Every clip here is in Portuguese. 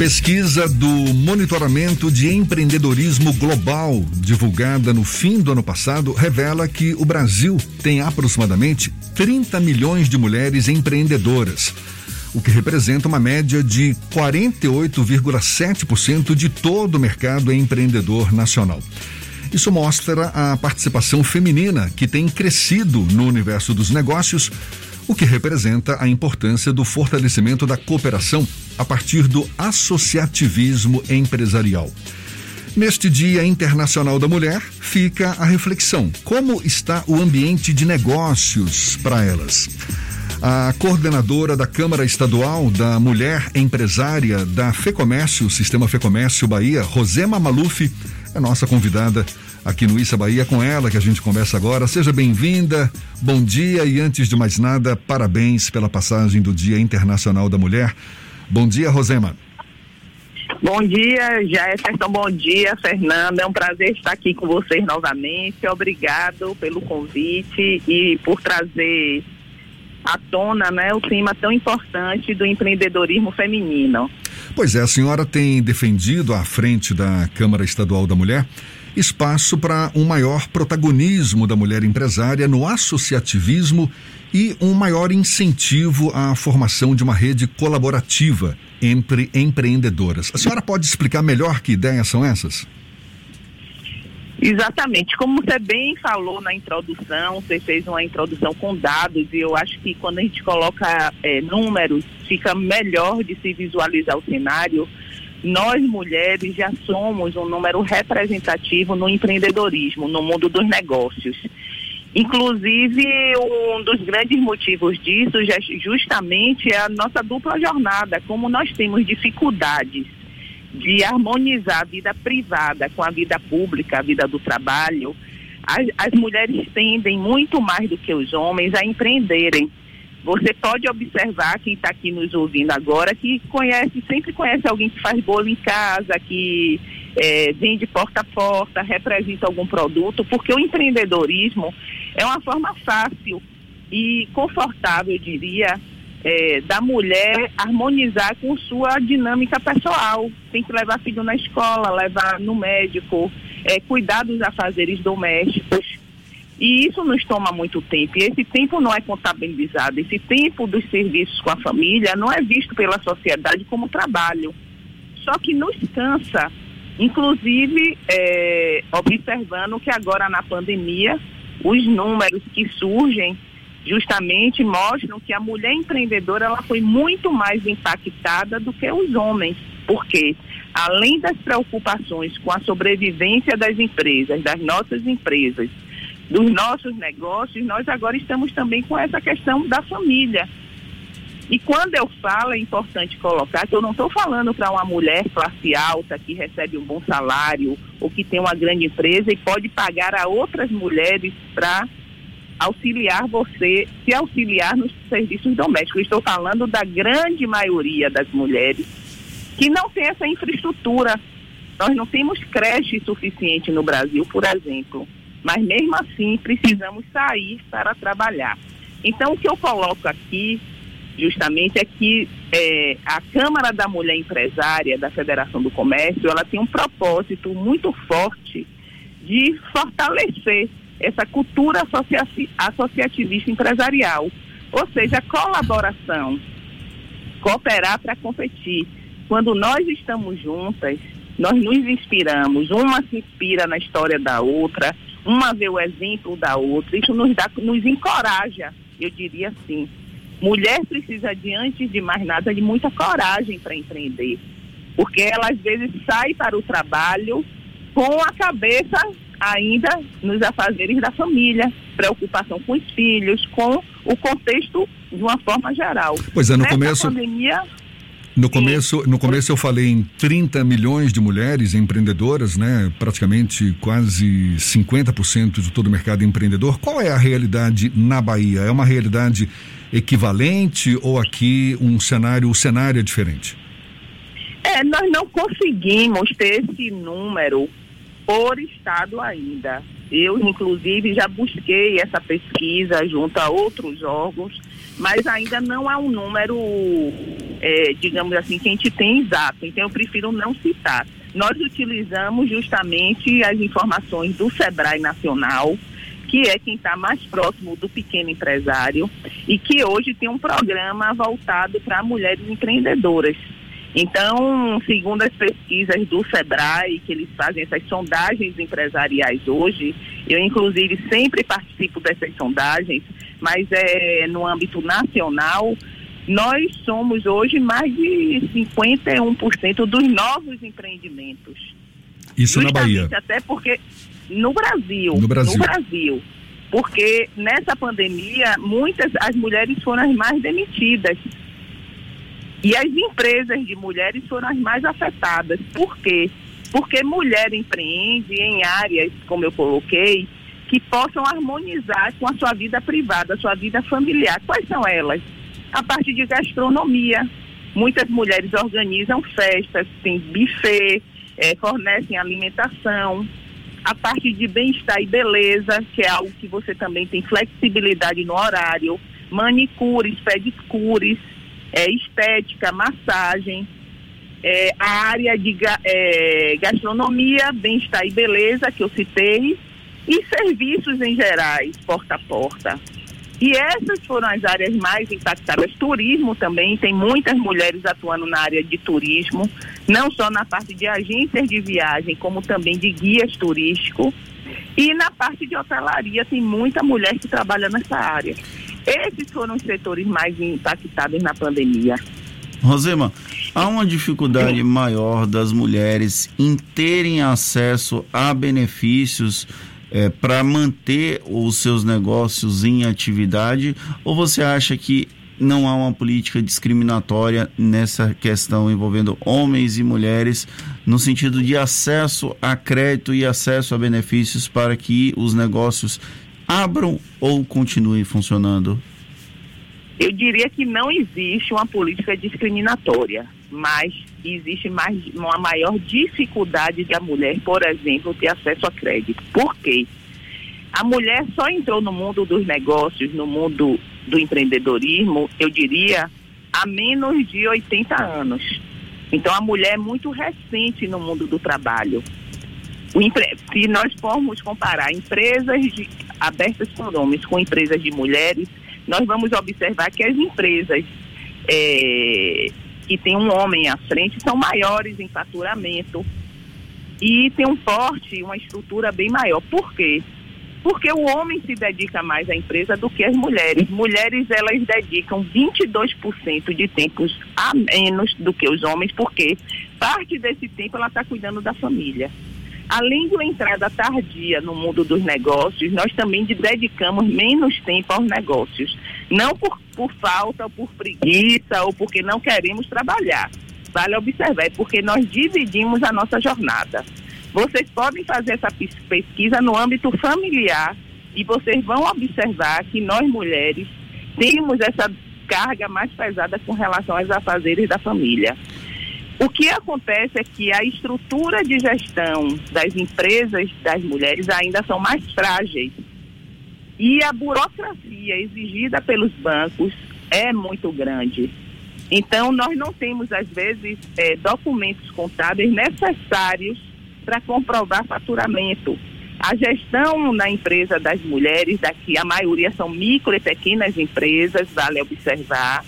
Pesquisa do Monitoramento de Empreendedorismo Global, divulgada no fim do ano passado, revela que o Brasil tem aproximadamente 30 milhões de mulheres empreendedoras, o que representa uma média de 48,7% de todo o mercado empreendedor nacional. Isso mostra a participação feminina que tem crescido no universo dos negócios o que representa a importância do fortalecimento da cooperação a partir do associativismo empresarial. Neste Dia Internacional da Mulher, fica a reflexão: como está o ambiente de negócios para elas? A coordenadora da Câmara Estadual da Mulher Empresária da FEComércio, Sistema FEComércio Bahia, Rosema Maluf, é nossa convidada aqui no Issa Bahia. Com ela que a gente conversa agora. Seja bem-vinda, bom dia e antes de mais nada, parabéns pela passagem do Dia Internacional da Mulher. Bom dia, Rosema. Bom dia, Jefferson. Bom dia, Fernanda. É um prazer estar aqui com vocês novamente. Obrigado pelo convite e por trazer à tona né, o tema tão importante do empreendedorismo feminino. Pois é, a senhora tem defendido à frente da Câmara Estadual da Mulher espaço para um maior protagonismo da mulher empresária no associativismo e um maior incentivo à formação de uma rede colaborativa entre empreendedoras. A senhora pode explicar melhor que ideias são essas? Exatamente. Como você bem falou na introdução, você fez uma introdução com dados e eu acho que quando a gente coloca é, números, fica melhor de se visualizar o cenário nós mulheres já somos um número representativo no empreendedorismo, no mundo dos negócios. Inclusive, um dos grandes motivos disso já justamente é a nossa dupla jornada, como nós temos dificuldades de harmonizar a vida privada com a vida pública, a vida do trabalho, as, as mulheres tendem muito mais do que os homens a empreenderem. Você pode observar quem está aqui nos ouvindo agora que conhece, sempre conhece alguém que faz bolo em casa, que é, vende porta a porta, representa algum produto, porque o empreendedorismo é uma forma fácil e confortável, eu diria, é, da mulher harmonizar com sua dinâmica pessoal. Tem que levar filho na escola, levar no médico, é, cuidar dos afazeres domésticos. E isso nos toma muito tempo. E esse tempo não é contabilizado. Esse tempo dos serviços com a família não é visto pela sociedade como trabalho. Só que nos cansa. Inclusive, é, observando que agora na pandemia, os números que surgem justamente mostram que a mulher empreendedora ela foi muito mais impactada do que os homens. Porque, além das preocupações com a sobrevivência das empresas, das nossas empresas, dos nossos negócios, nós agora estamos também com essa questão da família. E quando eu falo, é importante colocar que eu não estou falando para uma mulher classe alta que recebe um bom salário ou que tem uma grande empresa e pode pagar a outras mulheres para auxiliar você, se auxiliar nos serviços domésticos. Estou falando da grande maioria das mulheres que não tem essa infraestrutura. Nós não temos creche suficiente no Brasil, por exemplo mas mesmo assim precisamos sair para trabalhar. Então, o que eu coloco aqui, justamente, é que é, a Câmara da Mulher Empresária da Federação do Comércio, ela tem um propósito muito forte de fortalecer essa cultura associativista empresarial, ou seja, colaboração, cooperar para competir. Quando nós estamos juntas, nós nos inspiramos, uma se inspira na história da outra, uma vê o exemplo da outra, isso nos dá, nos encoraja, eu diria assim. Mulher precisa, diante de mais nada, de muita coragem para empreender. Porque ela, às vezes, sai para o trabalho com a cabeça ainda nos afazeres da família, preocupação com os filhos, com o contexto de uma forma geral. Pois é, no Nessa começo. Pandemia, no começo, no começo eu falei em 30 milhões de mulheres empreendedoras, né? Praticamente quase 50% de todo o mercado empreendedor. Qual é a realidade na Bahia? É uma realidade equivalente ou aqui um cenário, o cenário é diferente? É, nós não conseguimos ter esse número por estado ainda. Eu, inclusive, já busquei essa pesquisa junto a outros órgãos, mas ainda não é um número é, digamos assim, que a gente tem exato, então eu prefiro não citar. Nós utilizamos justamente as informações do SEBRAE Nacional, que é quem está mais próximo do pequeno empresário e que hoje tem um programa voltado para mulheres empreendedoras. Então, segundo as pesquisas do SEBRAE, que eles fazem essas sondagens empresariais hoje, eu inclusive sempre participo dessas sondagens, mas é no âmbito nacional, nós somos hoje mais de 51% dos novos empreendimentos. Isso Justamente na Bahia. Até porque no Brasil, no Brasil. No Brasil. Porque nessa pandemia, muitas as mulheres foram as mais demitidas. E as empresas de mulheres foram as mais afetadas. Por quê? Porque mulher empreende em áreas, como eu coloquei, que possam harmonizar com a sua vida privada, a sua vida familiar. Quais são elas? A parte de gastronomia. Muitas mulheres organizam festas, tem buffet, é, fornecem alimentação. A parte de bem-estar e beleza, que é algo que você também tem flexibilidade no horário. Manicures, pedicures, é, estética, massagem. É, a área de é, gastronomia, bem-estar e beleza, que eu citei, e serviços em gerais, porta a porta. E essas foram as áreas mais impactadas. Turismo também, tem muitas mulheres atuando na área de turismo, não só na parte de agências de viagem, como também de guias turísticos. E na parte de hotelaria, tem muita mulher que trabalha nessa área. Esses foram os setores mais impactados na pandemia. Rosema, há uma dificuldade maior das mulheres em terem acesso a benefícios é, para manter os seus negócios em atividade? Ou você acha que não há uma política discriminatória nessa questão envolvendo homens e mulheres, no sentido de acesso a crédito e acesso a benefícios para que os negócios abram ou continuem funcionando? Eu diria que não existe uma política discriminatória, mas existe mais, uma maior dificuldade da mulher, por exemplo, ter acesso a crédito. Por quê? A mulher só entrou no mundo dos negócios, no mundo do empreendedorismo, eu diria, há menos de 80 anos. Então a mulher é muito recente no mundo do trabalho. Empre... Se nós formos comparar empresas de... abertas por homens com empresas de mulheres, nós vamos observar que as empresas é, que têm um homem à frente são maiores em faturamento e tem um porte, uma estrutura bem maior. Por quê? Porque o homem se dedica mais à empresa do que as mulheres. Mulheres, elas dedicam 22% de tempos a menos do que os homens, porque parte desse tempo ela está cuidando da família. Além de uma entrada tardia no mundo dos negócios, nós também dedicamos menos tempo aos negócios. Não por, por falta ou por preguiça ou porque não queremos trabalhar. Vale observar, é porque nós dividimos a nossa jornada. Vocês podem fazer essa pesquisa no âmbito familiar e vocês vão observar que nós mulheres temos essa carga mais pesada com relação aos afazeres da família. O que acontece é que a estrutura de gestão das empresas das mulheres ainda são mais frágeis. E a burocracia exigida pelos bancos é muito grande. Então, nós não temos, às vezes, é, documentos contábeis necessários para comprovar faturamento. A gestão na empresa das mulheres, daqui a maioria são micro e pequenas empresas, vale observar,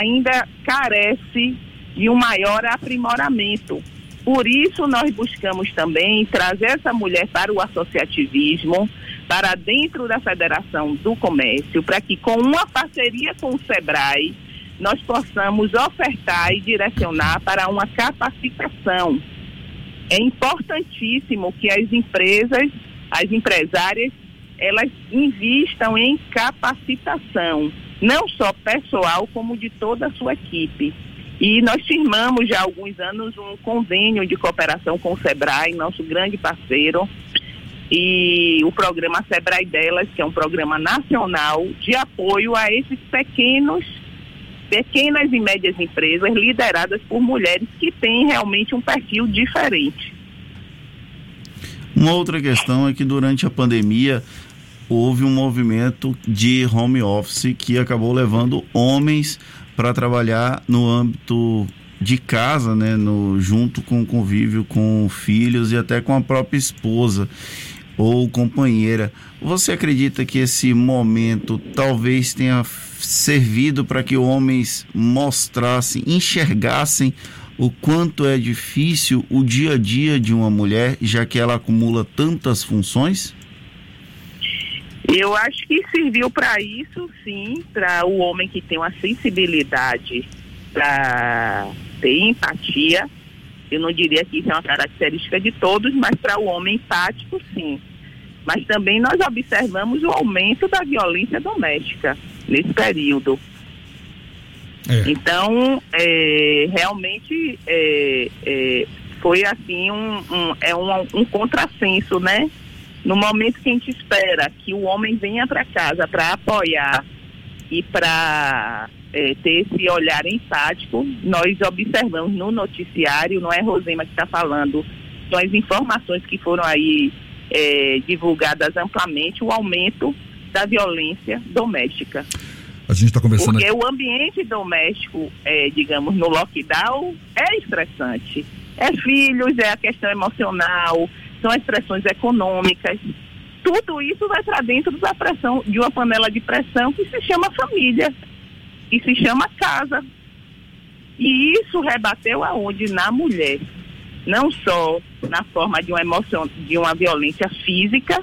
ainda carece de um maior aprimoramento. Por isso, nós buscamos também trazer essa mulher para o associativismo, para dentro da Federação do Comércio, para que, com uma parceria com o SEBRAE, nós possamos ofertar e direcionar para uma capacitação. É importantíssimo que as empresas, as empresárias, elas invistam em capacitação, não só pessoal, como de toda a sua equipe. E nós firmamos já há alguns anos um convênio de cooperação com o SEBRAE, nosso grande parceiro, e o programa SEBRAE Delas, que é um programa nacional de apoio a esses pequenos, pequenas e médias empresas lideradas por mulheres que têm realmente um perfil diferente. Uma outra questão é que durante a pandemia houve um movimento de home office que acabou levando homens para trabalhar no âmbito de casa, né, no, junto com o convívio com filhos e até com a própria esposa ou companheira. Você acredita que esse momento talvez tenha servido para que homens mostrassem, enxergassem o quanto é difícil o dia a dia de uma mulher, já que ela acumula tantas funções? Eu acho que serviu para isso, sim, para o homem que tem uma sensibilidade para ter empatia. Eu não diria que isso é uma característica de todos, mas para o homem empático, sim. Mas também nós observamos o aumento da violência doméstica nesse período. É. Então, é, realmente é, é foi assim um, um é um, um contrassenso, né? No momento que a gente espera que o homem venha para casa para apoiar e para é, ter esse olhar empático, nós observamos no noticiário, não é Rosema que está falando, são as informações que foram aí é, divulgadas amplamente, o aumento da violência doméstica. A gente está conversando. Porque o ambiente doméstico, é, digamos, no lockdown é estressante. É filhos, é a questão emocional, são as pressões econômicas. Tudo isso vai para dentro da pressão, de uma panela de pressão que se chama família, que se chama casa. E isso rebateu aonde? Na mulher. Não só na forma de uma emoção, de uma violência física,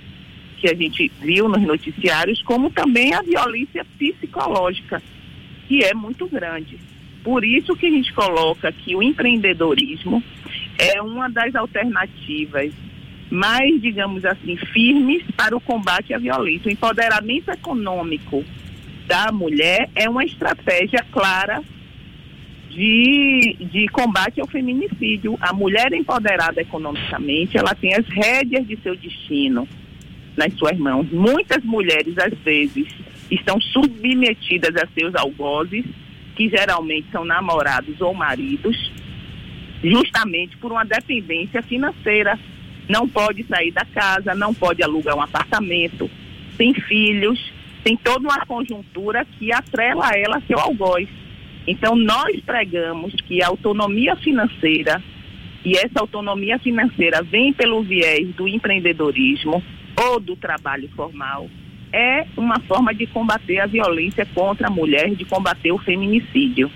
que a gente viu nos noticiários, como também a violência psicológica, que é muito grande. Por isso que a gente coloca que o empreendedorismo é uma das alternativas mais, digamos assim, firmes para o combate à violência. O empoderamento econômico da mulher é uma estratégia clara de, de combate ao feminicídio. A mulher empoderada economicamente, ela tem as rédeas de seu destino nas suas mãos. Muitas mulheres, às vezes, estão submetidas a seus algozes, que geralmente são namorados ou maridos, justamente por uma dependência financeira não pode sair da casa, não pode alugar um apartamento, tem filhos, tem toda uma conjuntura que atrela a ela seu algoz. Então, nós pregamos que a autonomia financeira, e essa autonomia financeira vem pelo viés do empreendedorismo ou do trabalho formal, é uma forma de combater a violência contra a mulher, de combater o feminicídio.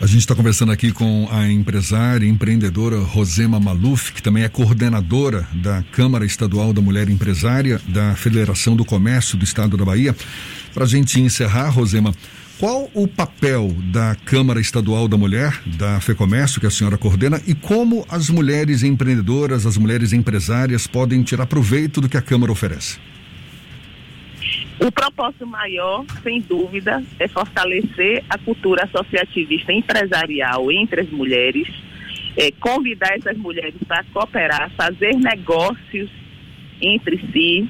A gente está conversando aqui com a empresária e empreendedora Rosema Maluf, que também é coordenadora da Câmara Estadual da Mulher Empresária da Federação do Comércio do Estado da Bahia. Para a gente encerrar, Rosema, qual o papel da Câmara Estadual da Mulher, da FEComércio, que a senhora coordena, e como as mulheres empreendedoras, as mulheres empresárias podem tirar proveito do que a Câmara oferece? O propósito maior, sem dúvida, é fortalecer a cultura associativista empresarial entre as mulheres, é, convidar essas mulheres para cooperar, fazer negócios entre si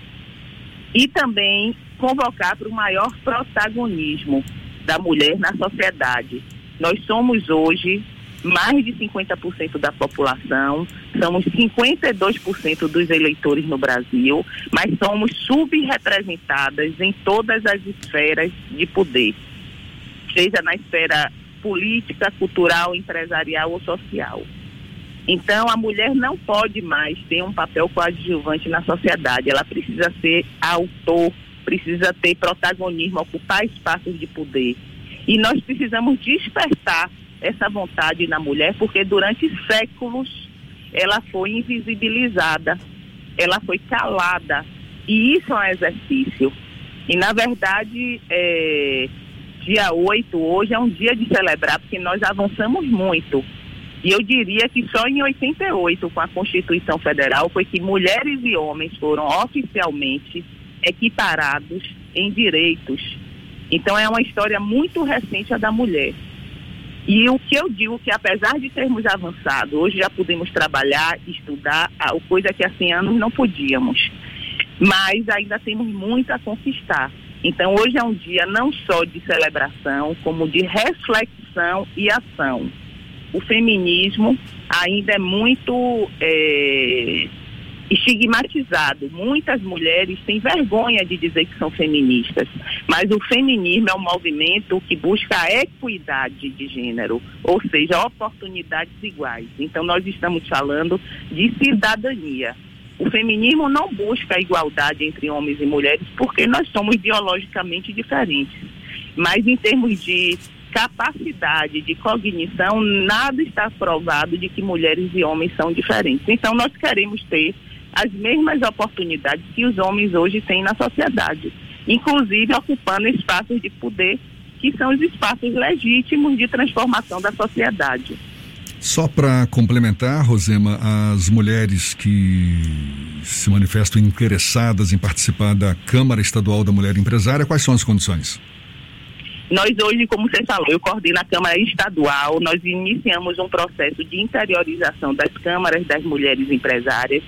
e também convocar para o maior protagonismo da mulher na sociedade. Nós somos hoje mais de 50% da população, somos 52% dos eleitores no Brasil, mas somos subrepresentadas em todas as esferas de poder, seja na esfera política, cultural, empresarial ou social. Então, a mulher não pode mais ter um papel coadjuvante na sociedade, ela precisa ser autor, precisa ter protagonismo, ocupar espaços de poder. E nós precisamos despertar essa vontade na mulher, porque durante séculos ela foi invisibilizada, ela foi calada. E isso é um exercício. E, na verdade, é, dia 8 hoje é um dia de celebrar, porque nós avançamos muito. E eu diria que só em 88, com a Constituição Federal, foi que mulheres e homens foram oficialmente equiparados em direitos. Então é uma história muito recente a da mulher. E o que eu digo que apesar de termos avançado, hoje já podemos trabalhar, estudar, coisa que há 100 anos não podíamos. Mas ainda temos muito a conquistar. Então hoje é um dia não só de celebração, como de reflexão e ação. O feminismo ainda é muito é, estigmatizado. Muitas mulheres têm vergonha de dizer que são feministas, mas o feminismo é um movimento que busca a equidade de gênero, ou seja, oportunidades iguais. Então, nós estamos falando de cidadania. O feminismo não busca a igualdade entre homens e mulheres porque nós somos biologicamente diferentes. Mas em termos de capacidade de cognição, nada está provado de que mulheres e homens são diferentes. Então, nós queremos ter as mesmas oportunidades que os homens hoje têm na sociedade, inclusive ocupando espaços de poder que são os espaços legítimos de transformação da sociedade. Só para complementar, Rosema, as mulheres que se manifestam interessadas em participar da Câmara Estadual da Mulher Empresária, quais são as condições? Nós hoje, como você falou, eu coordeno a Câmara Estadual, nós iniciamos um processo de interiorização das câmaras das mulheres empresárias.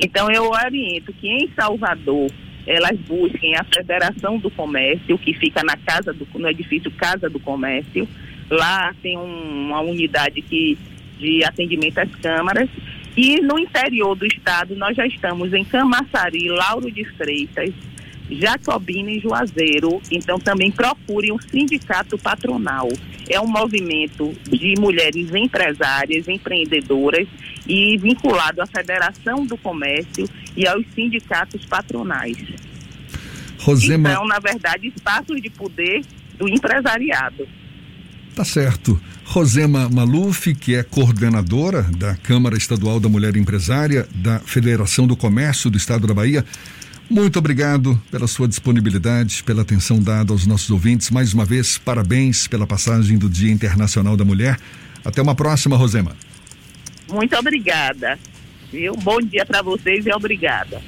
Então eu oriento que em Salvador elas busquem a Federação do Comércio, que fica na casa do, no edifício Casa do Comércio. Lá tem um, uma unidade que, de atendimento às câmaras. E no interior do estado nós já estamos em Camaçari, Lauro de Freitas, Jacobina e Juazeiro. Então também procure um sindicato patronal. É um movimento de mulheres empresárias, empreendedoras e vinculado à Federação do Comércio e aos sindicatos patronais. Rosema... Então, na verdade, espaços de poder do empresariado. Tá certo. Rosema Maluf, que é coordenadora da Câmara Estadual da Mulher Empresária da Federação do Comércio do Estado da Bahia. Muito obrigado pela sua disponibilidade, pela atenção dada aos nossos ouvintes. Mais uma vez, parabéns pela passagem do Dia Internacional da Mulher. Até uma próxima, Rosema. Muito obrigada. Viu? Bom dia para vocês e obrigada.